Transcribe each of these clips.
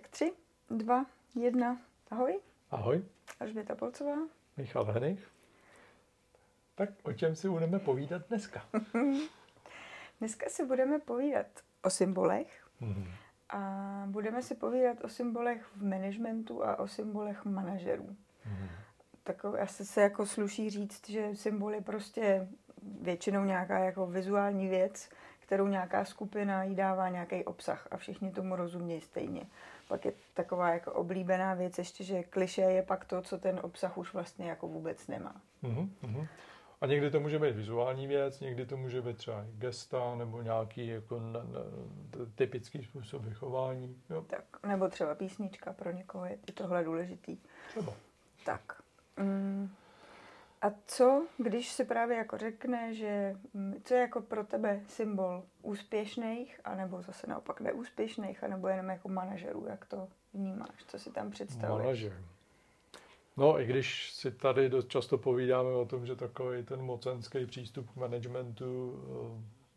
Tak tři, dva, jedna. Ahoj, Ahoj, Alžběta Polcová. Michal Henich. Tak o čem si budeme povídat dneska? Dneska si budeme povídat o symbolech Mhm. a budeme si povídat o symbolech v managementu a o symbolech manažerů. Mhm. Takové asi se jako sluší říct, že symbol je prostě většinou nějaká jako vizuální věc, kterou nějaká skupina jí dává nějaký obsah a všichni tomu rozumějí stejně. Pak je taková jako oblíbená věc ještě, že kliše je pak to, co ten obsah už vlastně jako vůbec nemá. Mhm. Mhm. A někdy to může být vizuální věc, někdy to může být třeba gesta nebo nějaký jako na, na, typický způsob vychování. Jo, Tak, nebo třeba písnička pro někoho je tohle důležitý. třeba. Tak. Mm. A co, když si právě jako řekne, že mm, co je jako pro tebe symbol úspěšných, anebo zase naopak neúspěšných, anebo jenom jako manažerů, jak to vnímáš, co si tam představuješ? Manažer. No, i když si tady dost často povídáme o tom, že takový ten mocenský přístup k managementu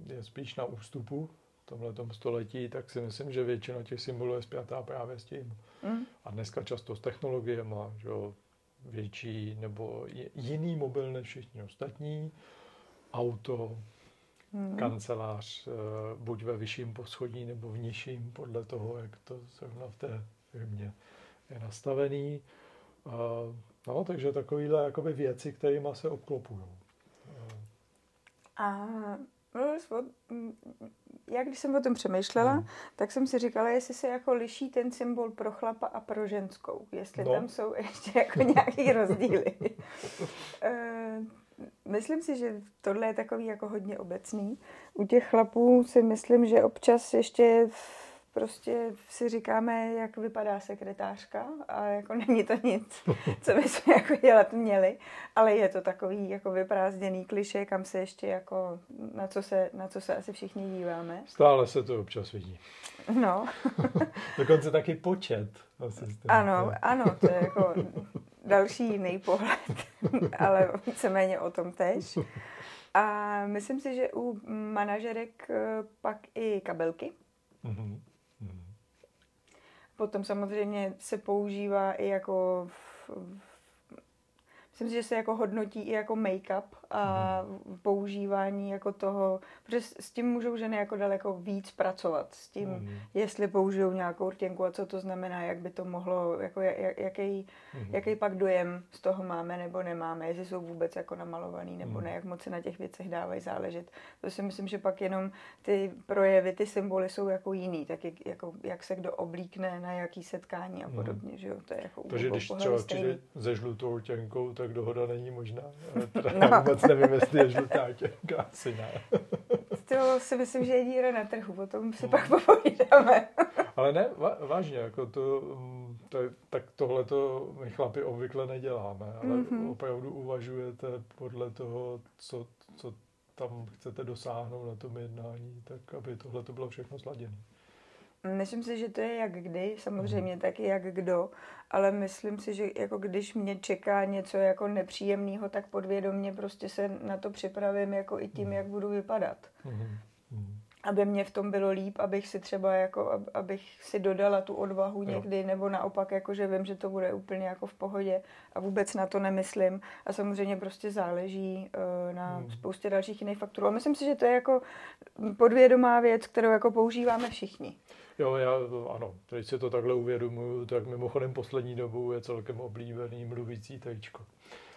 eh, je spíš na ústupu v tomhletom století, tak si myslím, že většina těch symbolů je spjatá právě s tím. Mm. A dneska často s technologiemi, že jo, větší nebo jiný mobil než všichni ostatní, auto, Mm. kancelář, eh, buď ve vyšším poschodí nebo v nižším, podle toho, jak to zrovna v té firmě je nastavený. Eh, No, takže takovýhle jakoby věci, kterými se obklopují. Eh, A já když jsem o tom přemýšlela, Hmm. tak jsem si říkala, jestli se jako liší ten symbol pro chlapa a pro ženskou. Jestli No. tam jsou ještě jako nějaký rozdíly. Eh, myslím si, že tohle je takový jako hodně obecný. U těch chlapů si myslím, že občas ještě prostě si říkáme, jak vypadá sekretářka a jako není to nic, co bychom jako dělat měli, ale je to takový jako vyprázdněný kliše, kam se ještě jako, na co se, na co se asi všichni díváme. Stále se to občas vidí. No, Dokonce taky počet asistentů. ano, ano, to je jako další jiný pohled, ale víceméně o tom tež. A myslím si, že u manažerek eh, pak i kabelky. Mhm. Potom samozřejmě se používá i jako v, v, myslím si, že se jako hodnotí i jako make-up a v používání jako toho, protože s tím můžou ženy jako daleko víc pracovat, s tím, Mhm. jestli použijou nějakou rtěnku a co to znamená, jak by to mohlo, jako jak, jaký, Mhm. jaký pak dojem z toho máme nebo nemáme, jestli jsou vůbec jako namalovaný nebo Mhm. ne, jak moc se na těch věcech dávají záležet. To si myslím, že pak jenom ty projevy, ty symboly jsou jako jiný, tak jak, jako, jak se kdo oblíkne na jaký setkání a Mhm. podobně, že jo, to je jako Takže když třeba přijde se žlutou těnkou, tak dohoda není možná. Ale teda No. Já vůbec nevím, jestli je žlutá těnka, asi ne. To si myslím, že je díra na trhu, o tom si Mhm. pak popovídáme. Ale ne, vážně, jako to, mm, to, tak tohle to my chlapi obvykle neděláme, ale Mhm. mm-hmm. opravdu uvažujete podle toho, co, co tam chcete dosáhnout na tom jednání, tak aby tohle to bylo všechno sladěné. Myslím si, že to je jak kdy, samozřejmě taky jak kdo, ale myslím si, že jako když mě čeká něco jako nepříjemného, tak podvědomě prostě se na to připravím jako i tím, Mhm. jak budu vypadat. Mm. Aby mě v tom bylo líp, abych si třeba jako, ab- abych si dodala tu odvahu Jo. někdy, nebo naopak jako, že vím, že to bude úplně jako v pohodě a vůbec na to nemyslím. A samozřejmě prostě záleží uh, na Mhm. spoustě dalších jiných faktorů. A myslím si, že to je jako podvědomá věc, kterou jako používáme všichni. Jo, já, ano, teď si to takhle uvědomuju, tak mimochodem poslední dobou je celkem oblíbený mluvící tejčko.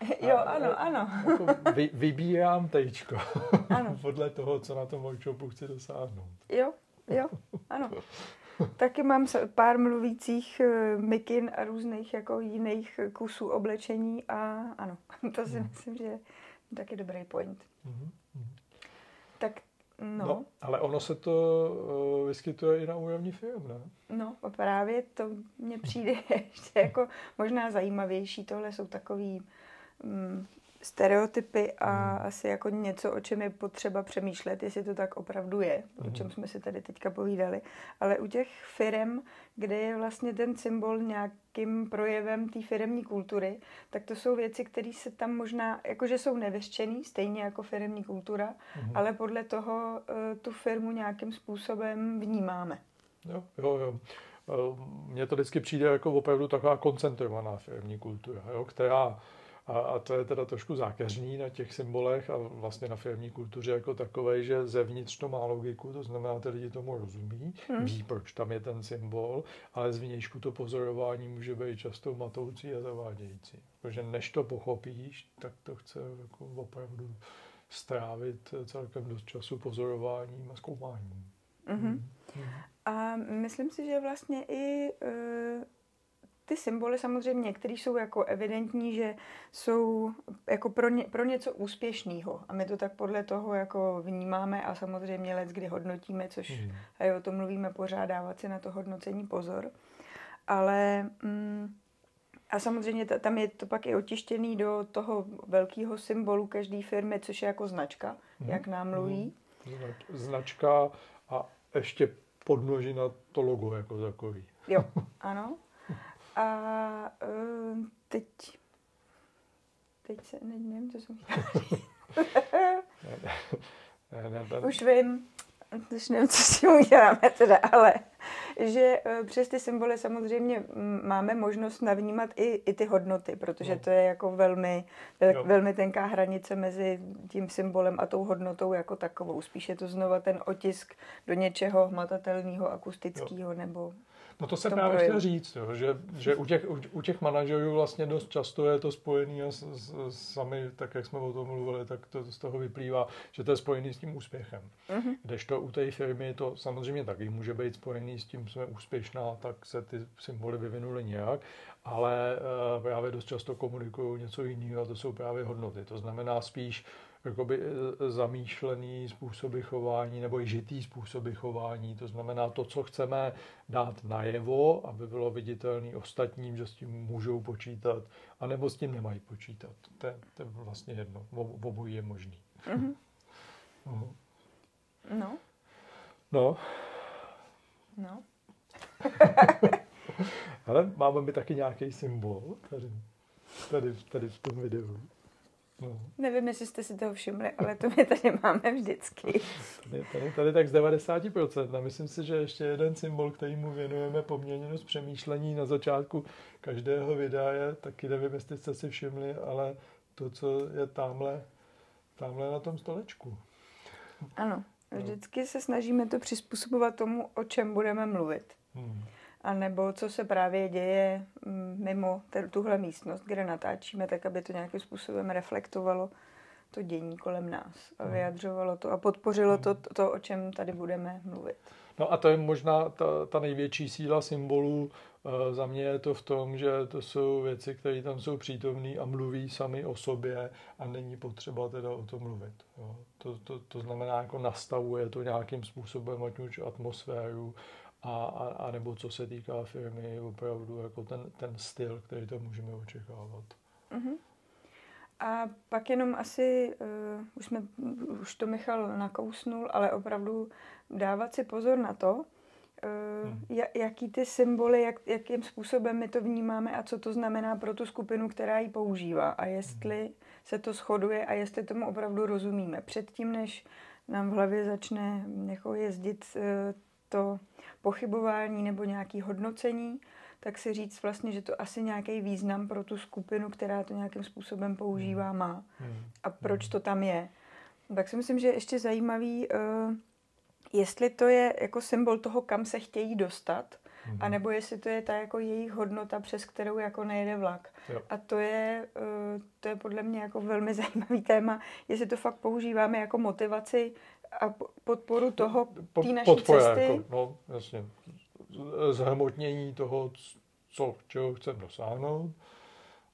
Jo, A- ano, ano. Jako vy, vybírám tejčko Ano. podle toho, co na tom workshopu chci dosáhnout. Jo, jo, ano. Taky mám pár mluvících eh, mikin a různých jako jiných kusů oblečení a ano, to si Mhm. myslím, že je taky dobrý point. Mhm. No, No, ale ono se to uh, vyskytuje i na úrovni firm, ne? no a právě to mně přijde ještě jako možná zajímavější. Tohle jsou takový mm, stereotypy a Hmm. asi jako něco, o čem je potřeba přemýšlet, jestli to tak opravdu je, o Mhm. čem jsme si tady teďka povídali. Ale u těch firm, kde je vlastně ten symbol nějakým projevem té firemní kultury, tak to jsou věci, které se tam možná, jakože jsou nevyřčený, stejně jako firemní kultura, Mhm. ale podle toho eh, tu firmu nějakým způsobem vnímáme. Jo, jo, jo. mně to vždycky přijde jako opravdu taková koncentrovaná firmní kultura, jo, která a, a to je teda trošku zákeřný na těch symbolech a vlastně na firmní kultuře jako takové, že zevnitř to má logiku, to znamená, že lidi tomu rozumí, hmm. ví, proč tam je ten symbol, ale zvnějšku to pozorování může být často matoucí a zavádějící. Protože než to pochopíš, tak to chce jako opravdu strávit celkem dost času pozorováním a zkoumáním. Mm-hmm. Mm-hmm. A myslím si, že vlastně i uh, ty symboly samozřejmě, které jsou jako evidentní, že jsou jako pro, ně, pro něco úspěšného. A my to tak podle toho jako vnímáme a samozřejmě let, kdy hodnotíme, což mm. a o tom mluvíme, pořád dávat si na to hodnocení pozor. Ale mm, a samozřejmě tam je to pak i otištěný do toho velkého symbolu každé firmy, což je jako značka, mm. jak nám mluví. Mm. Značka a ještě podnoží na to logo jako takový. Jo, ano. A uh, teď, teď se, ne, nevím, co jsem chtěla Už vím, už nevím, co s tím uděláme teda, ale že eh, přes ty symboly samozřejmě máme možnost navnímat i, i ty hodnoty, protože no. to je jako velmi, vel, velmi tenká hranice mezi tím symbolem a tou hodnotou jako takovou. Spíše to znova ten otisk do něčeho hmatatelného, akustického nebo No to se právě chtěl říct, jo, že, že u, těch, u, u těch manažerů vlastně dost často je to spojený a s, s, sami, tak jak jsme o tom mluvili, tak to z toho vyplývá, že to je spojený s tím úspěchem. Mm-hmm. Kdežto u té firmy to samozřejmě taky může být spojený s tím, jsme úspěšná, tak se ty symboly vyvinuly nějak, ale uh, právě dost často komunikují něco jiného a to jsou právě hodnoty. To znamená spíš jakoby e, zamýšlený způsoby chování nebo i žitý způsoby chování. To znamená to, co chceme dát najevo, aby bylo viditelné ostatním, že s tím můžou počítat, anebo s tím nemají počítat. To je, to je vlastně jedno. Obojí je možný. Mm-hmm. uh-huh. No. No. No. Ale máme my taky nějaký symbol tady, tady, tady v tom videu. No. Nevím, jestli jste si toho všimli, ale to my tady máme vždycky. Tady, tady, tady tak z 90%. A myslím si, že ještě jeden symbol, který mu věnujeme poměrně dost přemýšlení na začátku každého videa je, taky nevím, jestli jste si všimli, ale to, co je tamhle, tamhle na tom stolečku. Ano, no. vždycky no. se snažíme to přizpůsobovat tomu, o čem budeme mluvit. Hmm a nebo co se právě děje mm, mimo tuhle místnost, kde natáčíme, tak aby to nějakým způsobem reflektovalo to dění kolem nás a hmm. vyjadřovalo to a podpořilo to, hmm. to, o čem tady budeme mluvit. No a to je možná ta, ta největší síla symbolů. E, za mě je to v tom, že to jsou věci, které tam jsou přítomné a mluví sami o sobě a není potřeba teda o tom mluvit. Jo. To, to, to znamená, jako nastavuje to nějakým způsobem, ať už atmosféru, a, a, a nebo co se týká firmy, opravdu jako ten, ten styl, který to můžeme očekávat. Uh-huh. A pak jenom asi, uh, už, jsme, už to Michal nakousnul, ale opravdu dávat si pozor na to, uh, hmm. jaký ty symboly, jak, jakým způsobem my to vnímáme a co to znamená pro tu skupinu, která ji používá a jestli hmm. se to shoduje a jestli tomu opravdu rozumíme. Předtím, než nám v hlavě začne jako jezdit uh, to pochybování nebo nějaký hodnocení, tak si říct vlastně, že to asi nějaký význam pro tu skupinu, která to nějakým způsobem používá, hmm. má. Hmm. A proč hmm. to tam je. Tak si myslím, že je ještě zajímavý, uh, jestli to je jako symbol toho, kam se chtějí dostat, mm-hmm. anebo jestli to je ta jako jejich hodnota, přes kterou jako nejede vlak. Jo. A to je, uh, to je podle mě jako velmi zajímavý téma, jestli to fakt používáme jako motivaci a podporu toho, té naší Podpora, cesty. Jako, no, jasně. Zhmotnění toho, co, čeho chceme dosáhnout.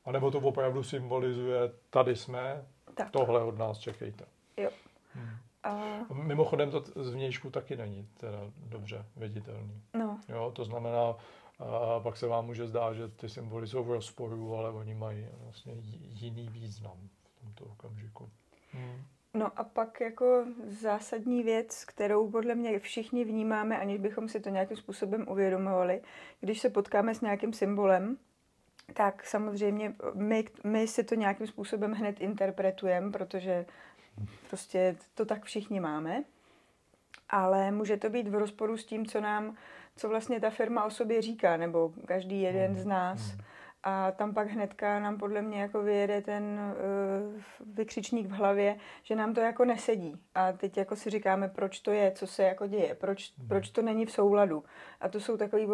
A nebo to opravdu symbolizuje, tady jsme, tak. tohle od nás čekejte. Jo. Hmm. A... Mimochodem to zvnějšku taky není teda dobře viditelný. No. Jo, to znamená, a pak se vám může zdát, že ty symboly jsou v rozporu, ale oni mají vlastně jiný význam v tomto okamžiku. Hmm. No a pak jako zásadní věc, kterou podle mě všichni vnímáme, aniž bychom si to nějakým způsobem uvědomovali, když se potkáme s nějakým symbolem, tak samozřejmě my, my si to nějakým způsobem hned interpretujeme, protože prostě to tak všichni máme. Ale může to být v rozporu s tím, co nám co vlastně ta firma o sobě říká, nebo každý jeden z nás. A tam pak hnedka nám podle mě jako vyjede ten uh, vykřičník v hlavě, že nám to jako nesedí. A teď jako si říkáme, proč to je, co se jako děje, proč, proč to není v souladu. A to jsou takový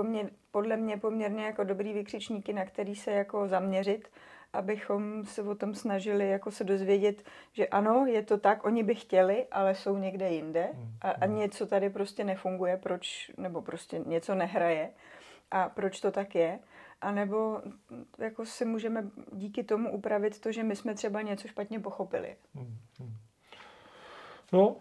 podle mě poměrně jako dobrý vykřičníky, na který se jako zaměřit abychom se o tom snažili jako se dozvědět, že ano, je to tak, oni by chtěli, ale jsou někde jinde hmm, a, a hmm. něco tady prostě nefunguje, proč, nebo prostě něco nehraje a proč to tak je. A nebo jako si můžeme díky tomu upravit to, že my jsme třeba něco špatně pochopili. Hmm, no,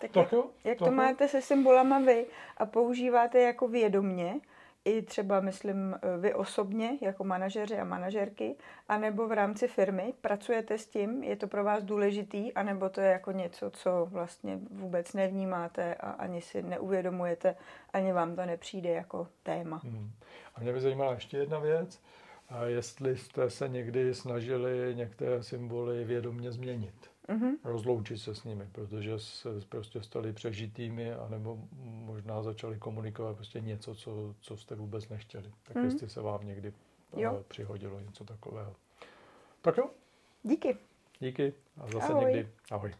tak, tak jak, jo, jak tak to jo. máte se symbolama vy a používáte jako vědomně, i třeba, myslím, vy osobně jako manažeři a manažerky, anebo v rámci firmy pracujete s tím, je to pro vás důležitý, anebo to je jako něco, co vlastně vůbec nevnímáte a ani si neuvědomujete, ani vám to nepřijde jako téma. Hmm. A mě by zajímala ještě jedna věc, jestli jste se někdy snažili některé symboly vědomně změnit mm-hmm. rozloučit se s nimi, protože se prostě stali přežitými, anebo možná začali komunikovat prostě něco, co, co jste vůbec nechtěli. Tak mm-hmm. jestli se vám někdy jo. Uh, přihodilo něco takového. Tak jo. Díky. Díky a zase Ahoj. někdy. Ahoj.